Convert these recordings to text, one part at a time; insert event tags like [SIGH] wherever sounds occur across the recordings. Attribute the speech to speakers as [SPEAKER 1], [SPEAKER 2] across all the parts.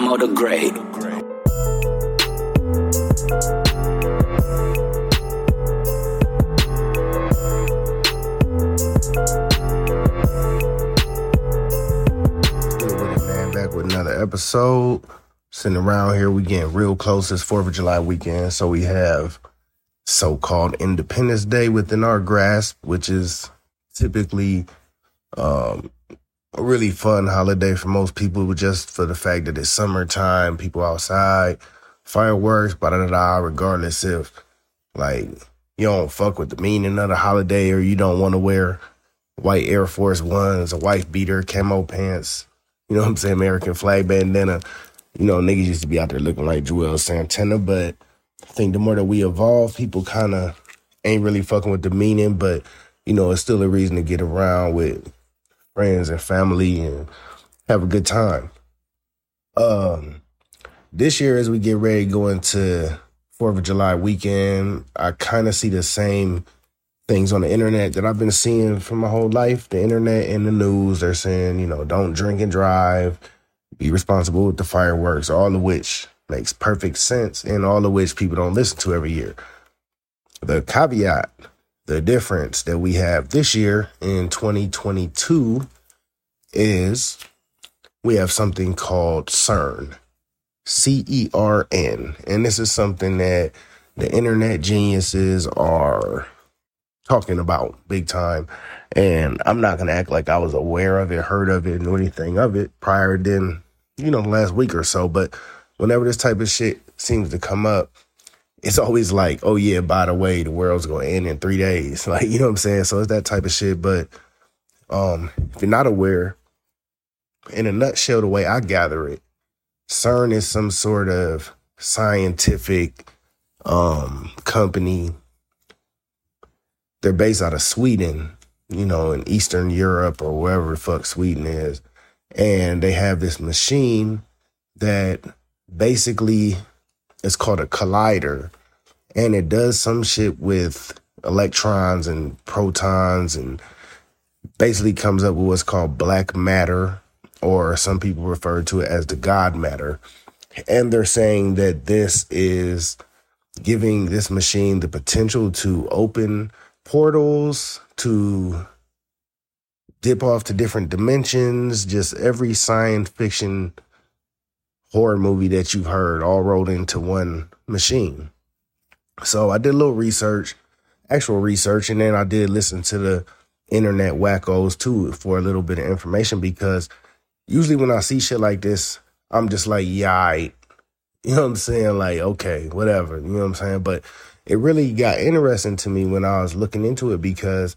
[SPEAKER 1] Damo the Great.
[SPEAKER 2] Back with another episode. Sitting around here, we getting real close this Fourth of July weekend, so we have so-called Independence Day within our grasp, which is typically um, a really fun holiday for most people, just for the fact that it's summertime, people outside, fireworks, blah, blah, blah, regardless if, like, you don't fuck with the meaning of the holiday or you don't want to wear white Air Force Ones, a wife beater, camo pants, you know what I'm saying, American flag bandana. You know, niggas used to be out there looking like Juelz Santana, but I think the more that we evolve, people kind of ain't really fucking with the meaning, but, you know, it's still a reason to get around with friends and family and have a good time. Um, this year, as we get ready going to Fourth of July weekend, I kind of see the same things on the internet that I've been seeing for my whole life. The internet and the news, they're saying, you know, don't drink and drive, be responsible with the fireworks, all of which makes perfect sense, and all of which people don't listen to every year. The caveat the difference that we have this year in 2022 is we have something called CERN, C E R N. And this is something that the internet geniuses are talking about big time. And I'm not going to act like I was aware of it, heard of it, knew anything of it prior than, you know, the last week or so. But whenever this type of shit seems to come up, it's always like, oh yeah, by the way, the world's gonna end in three days. [LAUGHS] Like, you know what I'm saying? So it's that type of shit. But um, if you're not aware, in a nutshell, the way I gather it, CERN is some sort of scientific um company. They're based out of Sweden, you know, in Eastern Europe or wherever the fuck Sweden is. And they have this machine that basically it's called a collider and it does some shit with electrons and protons and basically comes up with what's called black matter or some people refer to it as the god matter and they're saying that this is giving this machine the potential to open portals to dip off to different dimensions just every science fiction horror movie that you've heard all rolled into one machine. So I did a little research, actual research, and then I did listen to the internet wackos too for a little bit of information because usually when I see shit like this, I'm just like, yeah, I, [LAUGHS] you know what I'm saying? Like, okay, whatever, you know what I'm saying? But it really got interesting to me when I was looking into it because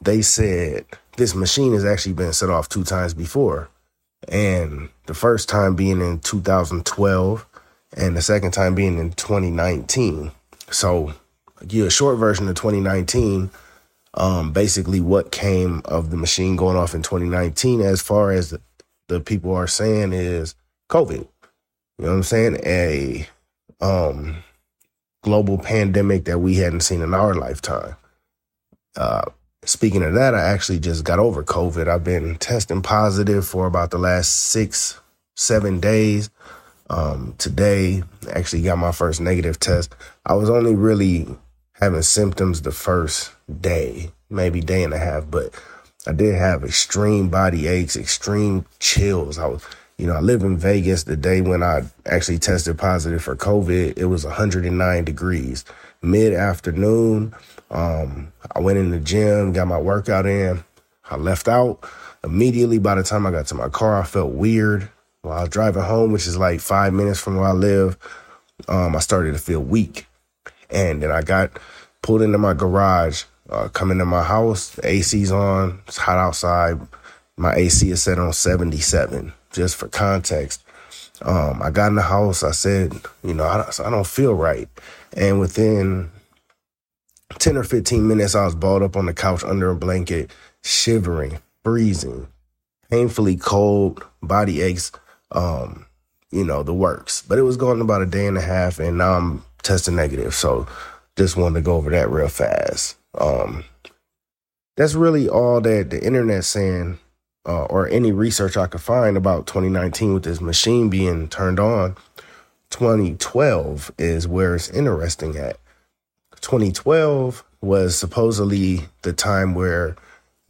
[SPEAKER 2] they said this machine has actually been set off two times before. And the first time being in 2012 and the second time being in 2019. So, yeah, short version of 2019, um, basically what came of the machine going off in 2019, as far as the, the people are saying, is COVID. You know what I'm saying? A um, global pandemic that we hadn't seen in our lifetime. Uh, Speaking of that, I actually just got over COVID. I've been testing positive for about the last six, seven days. Um, today, actually got my first negative test. I was only really having symptoms the first day, maybe day and a half, but I did have extreme body aches, extreme chills. I was, you know, I live in Vegas. The day when I actually tested positive for COVID, it was 109 degrees. Mid afternoon, um, I went in the gym, got my workout in. I left out immediately. By the time I got to my car, I felt weird. While I was driving home, which is like five minutes from where I live, um, I started to feel weak. And then I got pulled into my garage, uh, coming to my house. AC's on. It's hot outside. My AC is set on 77, just for context. Um, I got in the house. I said, you know, I, I don't feel right. And within 10 or 15 minutes, I was balled up on the couch under a blanket, shivering, freezing, painfully cold, body aches, um, you know, the works. But it was going about a day and a half, and now I'm testing negative. So just wanted to go over that real fast. Um, that's really all that the internet's saying uh, or any research I could find about 2019 with this machine being turned on, 2012 is where it's interesting at. 2012 was supposedly the time where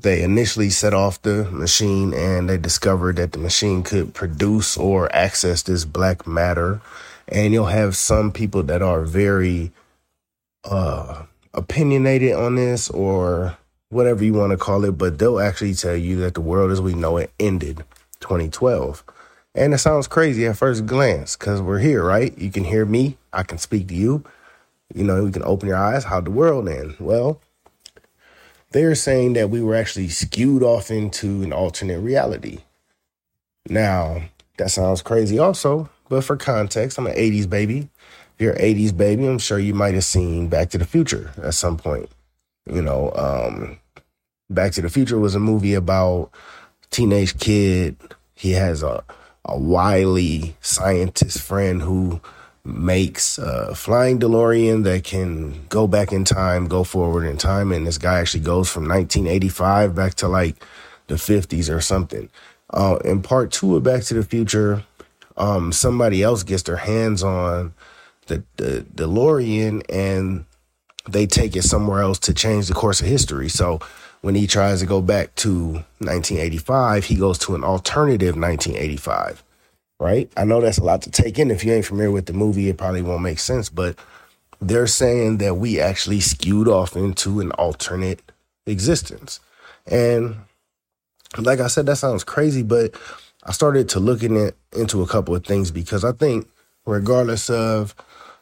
[SPEAKER 2] they initially set off the machine and they discovered that the machine could produce or access this black matter. And you'll have some people that are very uh, opinionated on this or whatever you want to call it, but they'll actually tell you that the world as we know it ended 2012. And it sounds crazy at first glance because we're here, right? You can hear me, I can speak to you. You know, we can open your eyes. How'd the world end? Well, they're saying that we were actually skewed off into an alternate reality. Now, that sounds crazy also, but for context, I'm an 80s baby. If you're an 80s baby, I'm sure you might have seen Back to the Future at some point. You know, um, Back to the Future was a movie about teenage kid. He has a, a wily scientist friend who makes a flying DeLorean that can go back in time, go forward in time. And this guy actually goes from 1985 back to like the 50s or something. Uh, in part two of Back to the Future, um, somebody else gets their hands on the, the DeLorean and they take it somewhere else to change the course of history. So when he tries to go back to 1985, he goes to an alternative 1985 right? I know that's a lot to take in. If you ain't familiar with the movie, it probably won't make sense, but they're saying that we actually skewed off into an alternate existence. And like I said, that sounds crazy, but I started to looking at, into a couple of things because I think, regardless of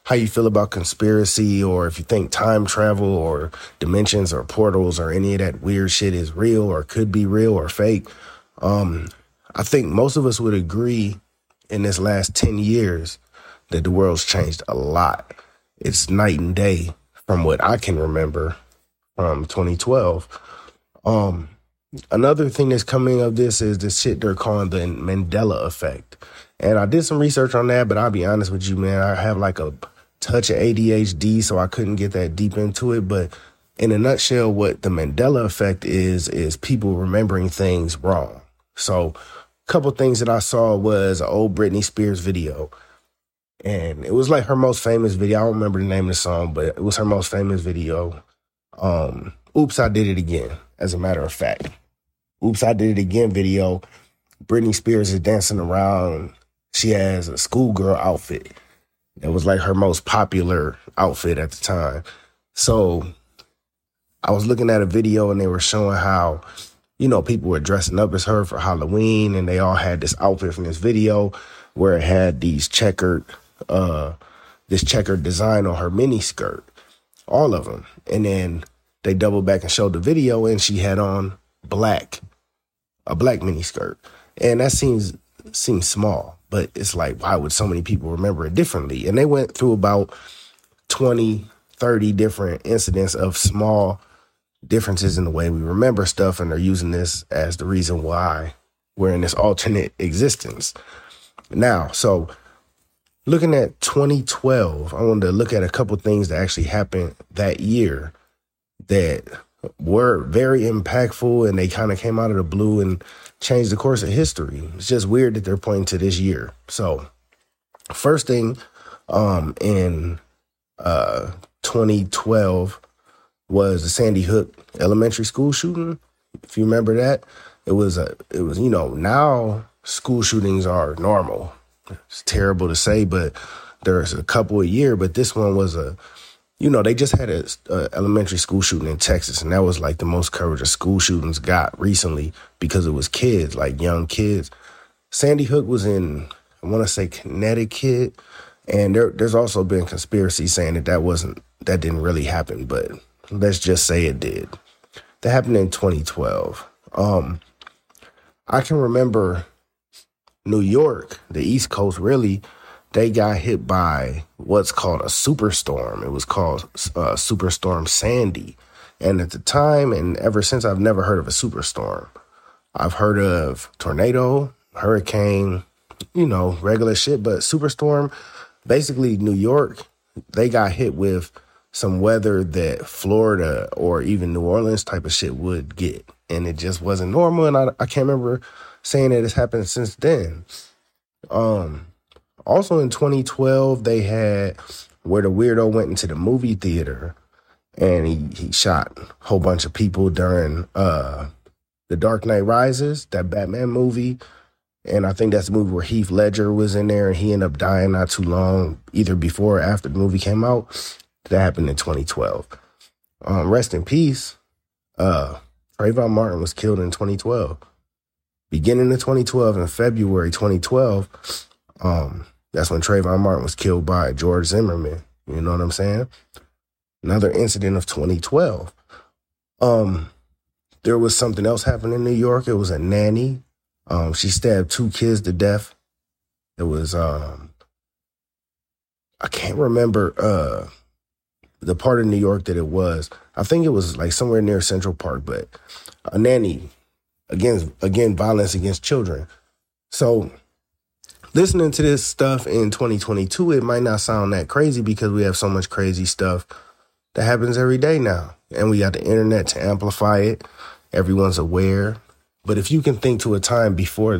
[SPEAKER 2] how you feel about conspiracy or if you think time travel or dimensions or portals or any of that weird shit is real or could be real or fake, um, I think most of us would agree in this last 10 years that the world's changed a lot. It's night and day from what I can remember from 2012. Um, another thing that's coming of this is this shit they're calling the Mandela effect. And I did some research on that, but I'll be honest with you, man, I have like a touch of ADHD, so I couldn't get that deep into it. But in a nutshell, what the Mandela effect is, is people remembering things wrong. So couple things that I saw was an old Britney Spears video. And it was like her most famous video. I don't remember the name of the song, but it was her most famous video. Um, Oops, I Did It Again, as a matter of fact. Oops, I Did It Again video. Britney Spears is dancing around. She has a schoolgirl outfit. That was like her most popular outfit at the time. So I was looking at a video and they were showing how you know, people were dressing up as her for Halloween and they all had this outfit from this video where it had these checkered, uh, this checkered design on her mini skirt, all of them. And then they doubled back and showed the video and she had on black, a black mini skirt. And that seems, seems small, but it's like, why would so many people remember it differently? And they went through about 20, 30 different incidents of small differences in the way we remember stuff, and they're using this as the reason why we're in this alternate existence. Now, so looking at 2012, I wanted to look at a couple things that actually happened that year that were very impactful and they kind of came out of the blue and changed the course of history. It's just weird that they're pointing to this year. So, first thing um in uh 2012 was the Sandy Hook elementary school shooting. If you remember that, it was a it was you know now school shootings are normal. It's terrible to say, but there's a couple a year. But this one was a you know they just had a, a elementary school shooting in Texas, and that was like the most coverage school shootings got recently because it was kids, like young kids. Sandy Hook was in I want to say Connecticut, and there, there's also been conspiracy saying that that wasn't that didn't really happen, but Let's just say it did. That happened in 2012. Um, I can remember New York, the East Coast, really, they got hit by what's called a superstorm. It was called uh, Superstorm Sandy. And at the time, and ever since, I've never heard of a superstorm. I've heard of tornado, hurricane, you know, regular shit, but superstorm, basically, New York, they got hit with some weather that Florida or even New Orleans type of shit would get. And it just wasn't normal. And I, I can't remember saying that it's happened since then. Um, also in 2012, they had where the weirdo went into the movie theater and he, he shot a whole bunch of people during uh the Dark Knight Rises, that Batman movie. And I think that's the movie where Heath Ledger was in there and he ended up dying not too long, either before or after the movie came out. That happened in 2012. Um, rest in peace. Uh, Trayvon Martin was killed in 2012. Beginning of 2012, in February 2012, um, that's when Trayvon Martin was killed by George Zimmerman. You know what I'm saying? Another incident of 2012. Um, there was something else happening in New York. It was a nanny. Um, she stabbed two kids to death. It was um, I can't remember uh the part of New York that it was. I think it was like somewhere near Central Park, but a nanny again again violence against children. So listening to this stuff in 2022, it might not sound that crazy because we have so much crazy stuff that happens every day now. And we got the internet to amplify it. Everyone's aware. But if you can think to a time before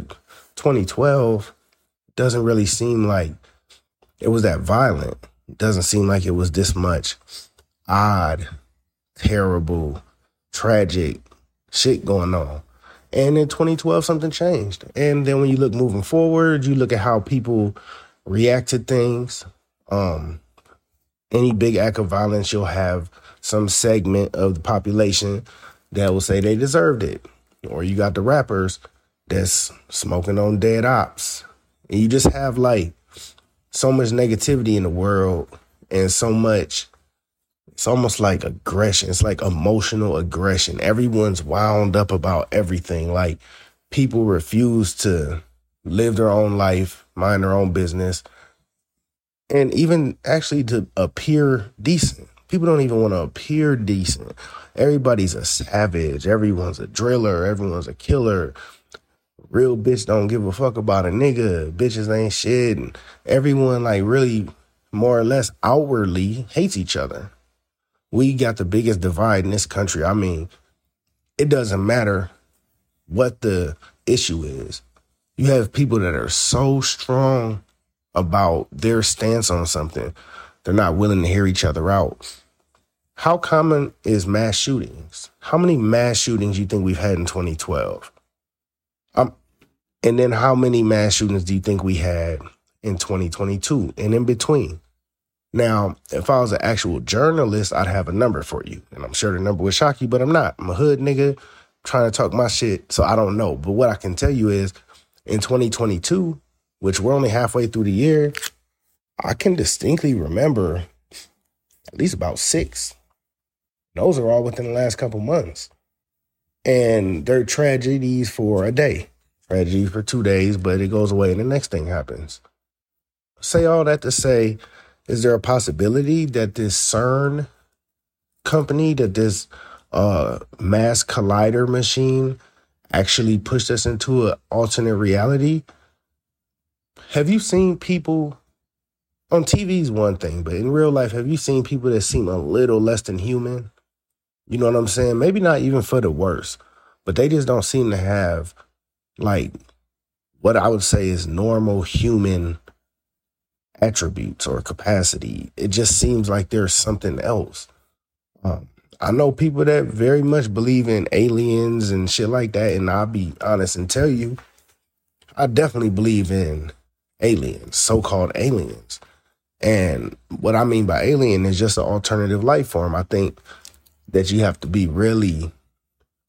[SPEAKER 2] 2012, doesn't really seem like it was that violent. It doesn't seem like it was this much odd, terrible, tragic shit going on. And in 2012, something changed. And then when you look moving forward, you look at how people react to things. Um, any big act of violence, you'll have some segment of the population that will say they deserved it. Or you got the rappers that's smoking on dead ops. And you just have like so much negativity in the world and so much it's almost like aggression. It's like emotional aggression. Everyone's wound up about everything. Like people refuse to live their own life, mind their own business, and even actually to appear decent. People don't even want to appear decent. Everybody's a savage. Everyone's a driller. Everyone's a killer. Real bitch don't give a fuck about a nigga. Bitches ain't shit. And everyone like really more or less outwardly hates each other we got the biggest divide in this country. I mean, it doesn't matter what the issue is. You have people that are so strong about their stance on something, they're not willing to hear each other out. How common is mass shootings? How many mass shootings you think we've had in 2012? And then how many mass shootings do you think we had in 2022 and in between? Now, if I was an actual journalist, I'd have a number for you. And I'm sure the number would shock you, but I'm not. I'm a hood nigga trying to talk my shit, so I don't know. But what I can tell you is in 2022, which we're only halfway through the year, I can distinctly remember at least about six. Those are all within the last couple months. And they're tragedies for a day, tragedies for two days, but it goes away and the next thing happens. Say all that to say, is there a possibility that this CERN company, that this uh, mass collider machine actually pushed us into an alternate reality? Have you seen people on TV is one thing, but in real life, have you seen people that seem a little less than human? You know what I'm saying? Maybe not even for the worse, but they just don't seem to have like what I would say is normal human attributes or capacity. It just seems like there's something else. Um, I know people that very much believe in aliens and shit like that, and I'll be honest and tell you, I definitely believe in aliens, so called aliens. And what I mean by alien is just an alternative life form. I think that you have to be really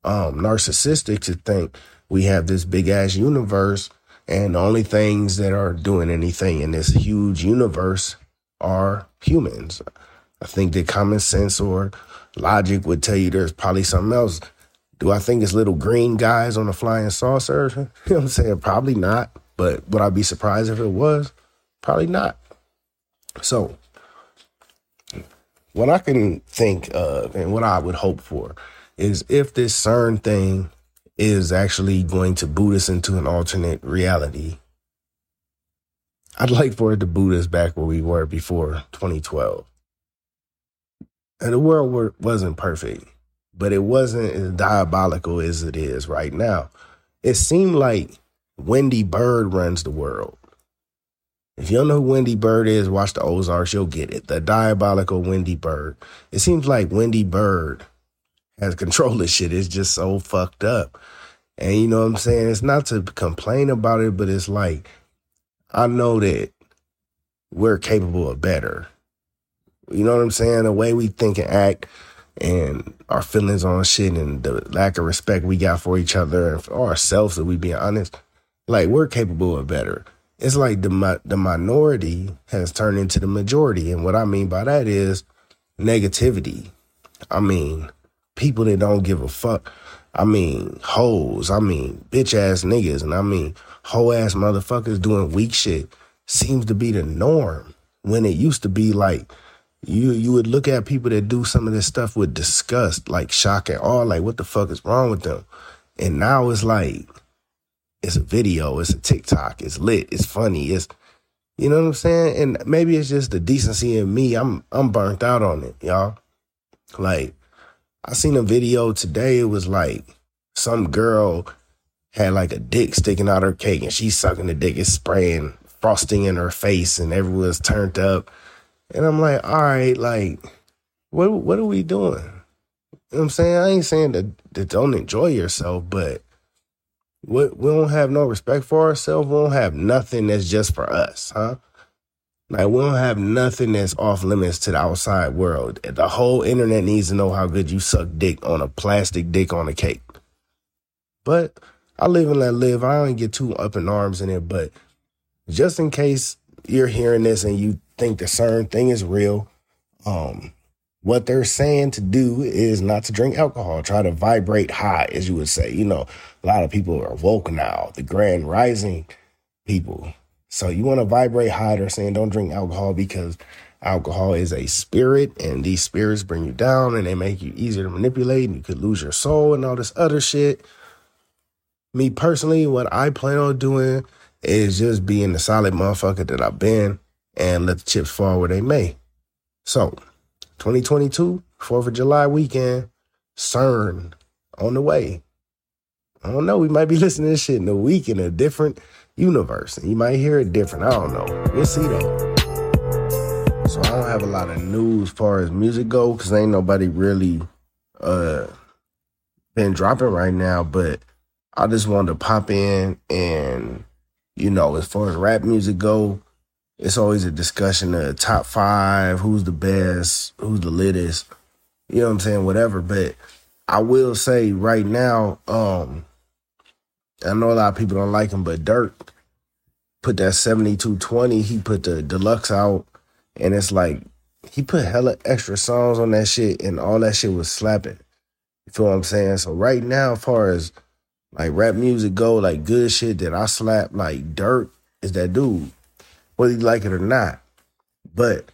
[SPEAKER 2] um, narcissistic to think we have this big ass universe and the only things that are doing anything in this huge universe are humans. I think that common sense or logic would tell you there's probably something else. Do I think it's little green guys on a flying saucer? [LAUGHS] You know what I'm saying? Probably not. But would I be surprised if it was? Probably not. So, what I can think of and what I would hope for is if this CERN thing is actually going to boot us into an alternate reality. I'd like for it to boot us back where we were before 2012. And the world wasn't perfect, but it wasn't as diabolical as it is right now. It seemed like Wendy Byrde runs the world. If you don't know who Wendy Byrde is, watch the Ozarks, you'll get it. The diabolical Wendy Byrde. It seems like Wendy Byrde has control of shit. It's just so fucked up. And you know what I'm saying? It's not to complain about it, but it's like, I know that we're capable of better. You know what I'm saying? The way we think and act and our feelings on shit and the lack of respect we got for each other and for ourselves, if we being honest, like we're capable of better. It's like the the minority has turned into the majority, and what I mean by that is negativity. I mean, people that don't give a fuck. I mean, hoes. I mean, bitch ass niggas, and I mean, hoe ass motherfuckers doing weak shit seems to be the norm. When it used to be like you you would look at people that do some of this stuff with disgust, like shock and awe, like what the fuck is wrong with them? And now it's like it's a video, it's a TikTok, it's lit, it's funny, it's you know what I'm saying? And maybe it's just the decency in me. I'm I'm burnt out on it, y'all. Like I seen a video today, it was like some girl had like a dick sticking out her cake and she's sucking the dick, and spraying frosting in her face and everyone's turned up and I'm like, all right, like, what what are we doing? You know what I'm saying? I ain't saying that, that don't enjoy yourself, but we, we don't have no respect for ourselves. We don't have nothing that's just for us, huh? Like we don't have nothing that's off limits to the outside world. The whole internet needs to know how good you suck dick on a plastic dick on a cake. But I live and let live. I don't get too up in arms in it, but just in case you're hearing this and you think the CERN thing is real. Um, what they're saying to do is not to drink alcohol, try to vibrate high, as you would say. You know, a lot of people are woke now, the grand rising people. So you want to vibrate high, they're saying don't drink alcohol because alcohol is a spirit and these spirits bring you down and they make you easier to manipulate and you could lose your soul and all this other shit. Me personally, what I plan on doing is just being the solid motherfucker that I've been and let the chips fall where they may. So, 2022, 4th of July weekend, CERN on the way. I don't know. We might be [LAUGHS] listening to this shit in a week in a different universe. And you might hear it different. I don't know. We'll see though. So I don't have a lot of news as far as music go because ain't nobody really uh been dropping right now. But I just wanted to pop in and you know, as far as rap music go, it's always a discussion of top five, who's the best, who's the littest, you know what I'm saying, whatever. But I will say right now, um, I know a lot of people don't like him, but Durk put that 7220, he put the deluxe out, and it's like he put hella extra songs on that shit, and all that shit was slapping. You feel what I'm saying? So right now, as far as like rap music go, like good shit that I slap, like Durk is that dude whether you like it or not. But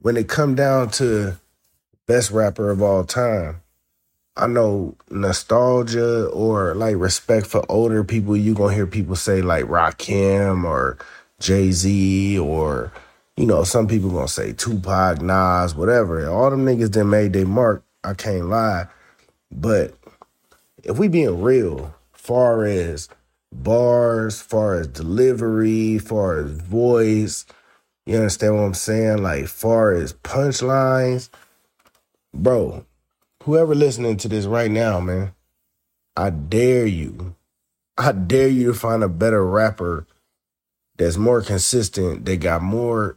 [SPEAKER 2] when it come down to best rapper of all time, I know nostalgia or like respect for older people, you gonna hear people say like Rakim or Jay Z or you know, some people gonna say Tupac, Nas, whatever. All them niggas that made their mark, I can't lie. But if we being real, far as bars, far as delivery, far as voice. You understand what I'm saying? Like far as punchlines, bro. Whoever listening to this right now, man, I dare you. I dare you to find a better rapper that's more consistent, that got more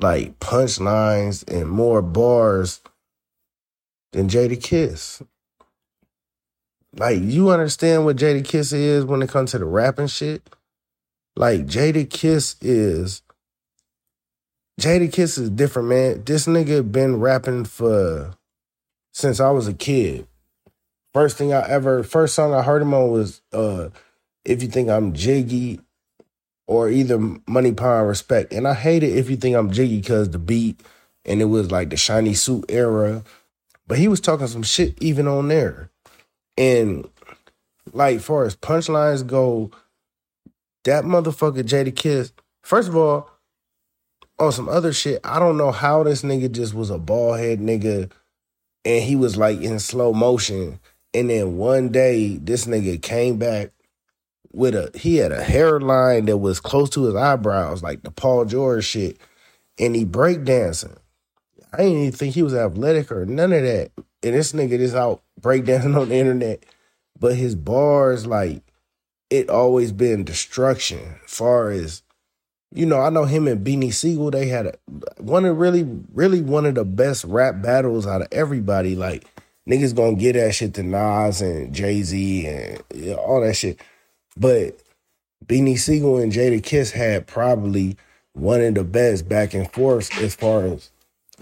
[SPEAKER 2] like punchlines and more bars than Jadakiss. Like, you understand what Jadakiss is when it comes to the rapping shit? Like, Jadakiss is Jadakiss is different, man. This nigga been rapping for since I was a kid. First thing I ever, first song I heard him on was uh If You Think I'm Jiggy or either Money, Power, Respect. And I hate it if you think I'm Jiggy because the beat and it was like the shiny suit era. But he was talking some shit even on there. And like far as punchlines go, that motherfucker Jadakiss, first of all, on some other shit, I don't know how this nigga just was a bald head nigga and he was like in slow motion. And then one day, this nigga came back with a he had a hairline that was close to his eyebrows, like the Paul George shit, and he breakdancing. I didn't even think he was athletic or none of that. And this nigga just out breakdancing on the internet. But his bars, like, it always been destruction. Far as you know, I know him and Beanie Sigel, they had a, one of really, really one of the best rap battles out of everybody. Like, niggas gonna get that shit to Nas and Jay Z and you know, all that shit. But Beanie Sigel and Jadakiss had probably one of the best back and forth as far as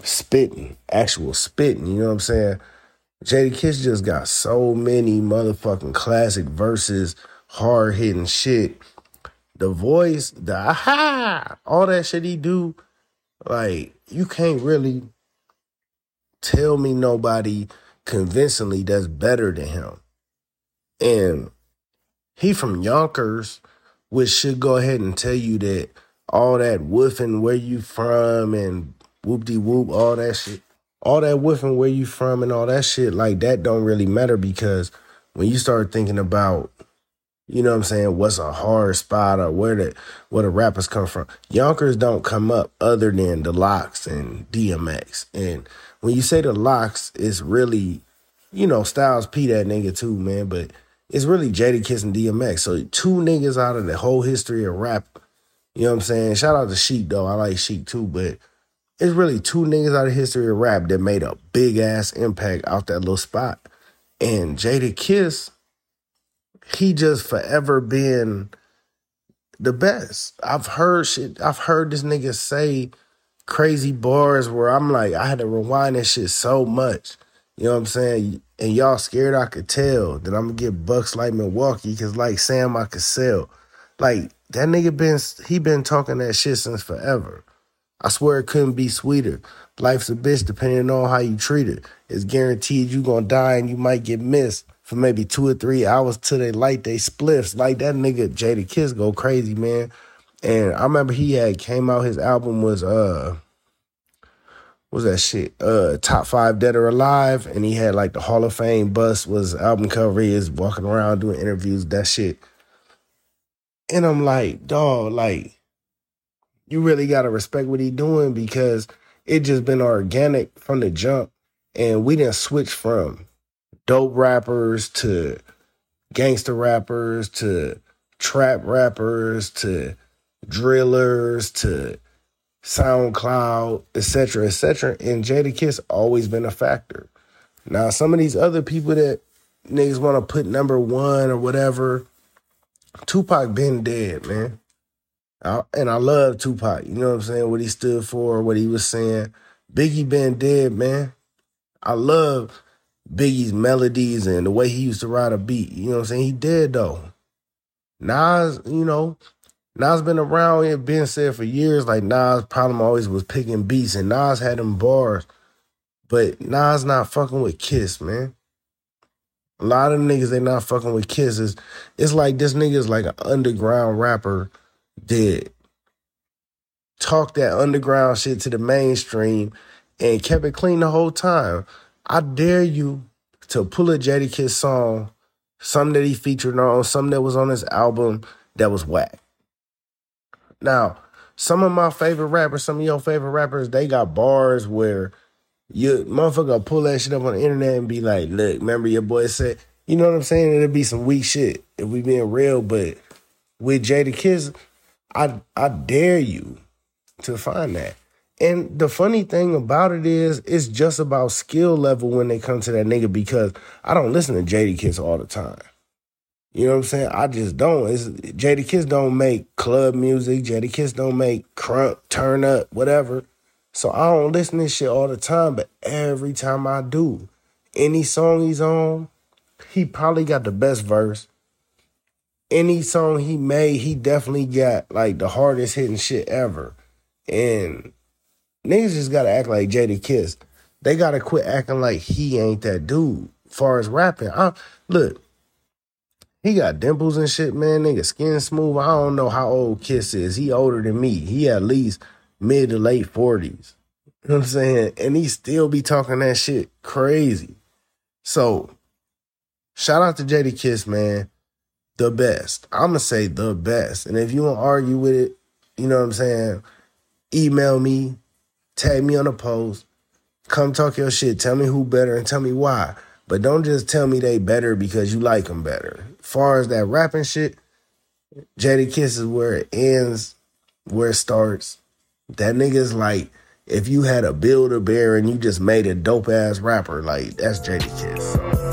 [SPEAKER 2] spitting, actual spitting. You know what I'm saying? Jadakiss just got so many motherfucking classic verses, hard hitting shit. The voice, the aha, all that shit he do, like you can't really tell me nobody convincingly that's better than him. And he from Yonkers, which should go ahead and tell you that all that woofing where you from and whoop de whoop, all that shit, all that woofing where you from and all that shit, like that don't really matter because when you start thinking about, you know what I'm saying, what's a hard spot or where the where the rappers come from, Yonkers don't come up other than the LOX and DMX. And when you say the LOX, it's really, you know, Styles P that nigga too, man, but it's really Jadakiss and DMX. So two niggas out of the whole history of rap. You know what I'm saying? Shout out to Sheek though. I like Sheek too, but it's really two niggas out of history of rap that made a big ass impact out that little spot. And Jadakiss, he just forever been the best. I've heard shit. I've heard this nigga say crazy bars where I'm like, I had to rewind that shit so much. You know what I'm saying? And y'all scared I could tell that I'm gonna get bucks like Milwaukee because like Sam I could sell. Like that nigga been he been talking that shit since forever. I swear it couldn't be sweeter. Life's a bitch depending on how you treat it. It's guaranteed you gonna die and you might get missed for maybe two or three hours till they light they spliffs. Like that nigga Jadakiss go crazy, man. And I remember he had came out, his album was uh was that shit? Uh top five dead or alive. And he had like the Hall of Fame bus was album cover. He is walking around doing interviews, that shit. And I'm like, dog, like, you really gotta respect what he doing because it just been organic from the jump. And we didn't switch from dope rappers to gangster rappers to trap rappers to drillers to SoundCloud, etc., etc. And Jadakiss always been a factor. Now, some of these other people that niggas want to put number one or whatever, Tupac been dead, man. I, and I love Tupac. You know what I'm saying? What he stood for, what he was saying. Biggie been dead, man. I love Biggie's melodies and the way he used to ride a beat. You know what I'm saying? He dead though. Nas, you know, Nas been around and been said for years. Like Nas' problem always was picking beats, and Nas had them bars, but Nas not fucking with Kiss, man. A lot of niggas they not fucking with Kiss. It's, it's like this nigga's like an underground rapper did. Talk that underground shit to the mainstream and kept it clean the whole time. I dare you to pull a Jadakiss song, something that he featured on, something that was on his album that was whack. Now, some of my favorite rappers, some of your favorite rappers, they got bars where you motherfucker pull that shit up on the internet and be like, look, remember your boy said, you know what I'm saying? It'll be some weak shit if we being real, but with Jadakiss, I I dare you to find that. And the funny thing about it is, it's just about skill level when they come to that nigga because I don't listen to Jadakiss all the time. You know what I'm saying? I just don't. It's Jadakiss don't make club music. Jadakiss don't make crunk, turn up, whatever. So I don't listen to shit all the time, but every time I do, any song he's on, he probably got the best verse. Any song he made, he definitely got like the hardest hitting shit ever. And niggas just gotta act like Jadakiss. They gotta quit acting like he ain't that dude. Far as rapping, I, look, he got dimples and shit, man. Nigga, skin smooth. I don't know how old Kiss is. He older than me. He at least mid to late 40s. You know what I'm saying? And he still be talking that shit crazy. So, shout out to Jadakiss, man. The best. I'm to say the best. And if you don't argue with it, you know what I'm saying? Email me, tag me on a post, come talk your shit, tell me who better and tell me why. But don't just tell me they better because you like them better. Far as that rapping shit, Jadakiss is where it ends, where it starts. That nigga's like, if you had a Build-A-Bear and you just made a dope ass rapper, like that's Jadakiss.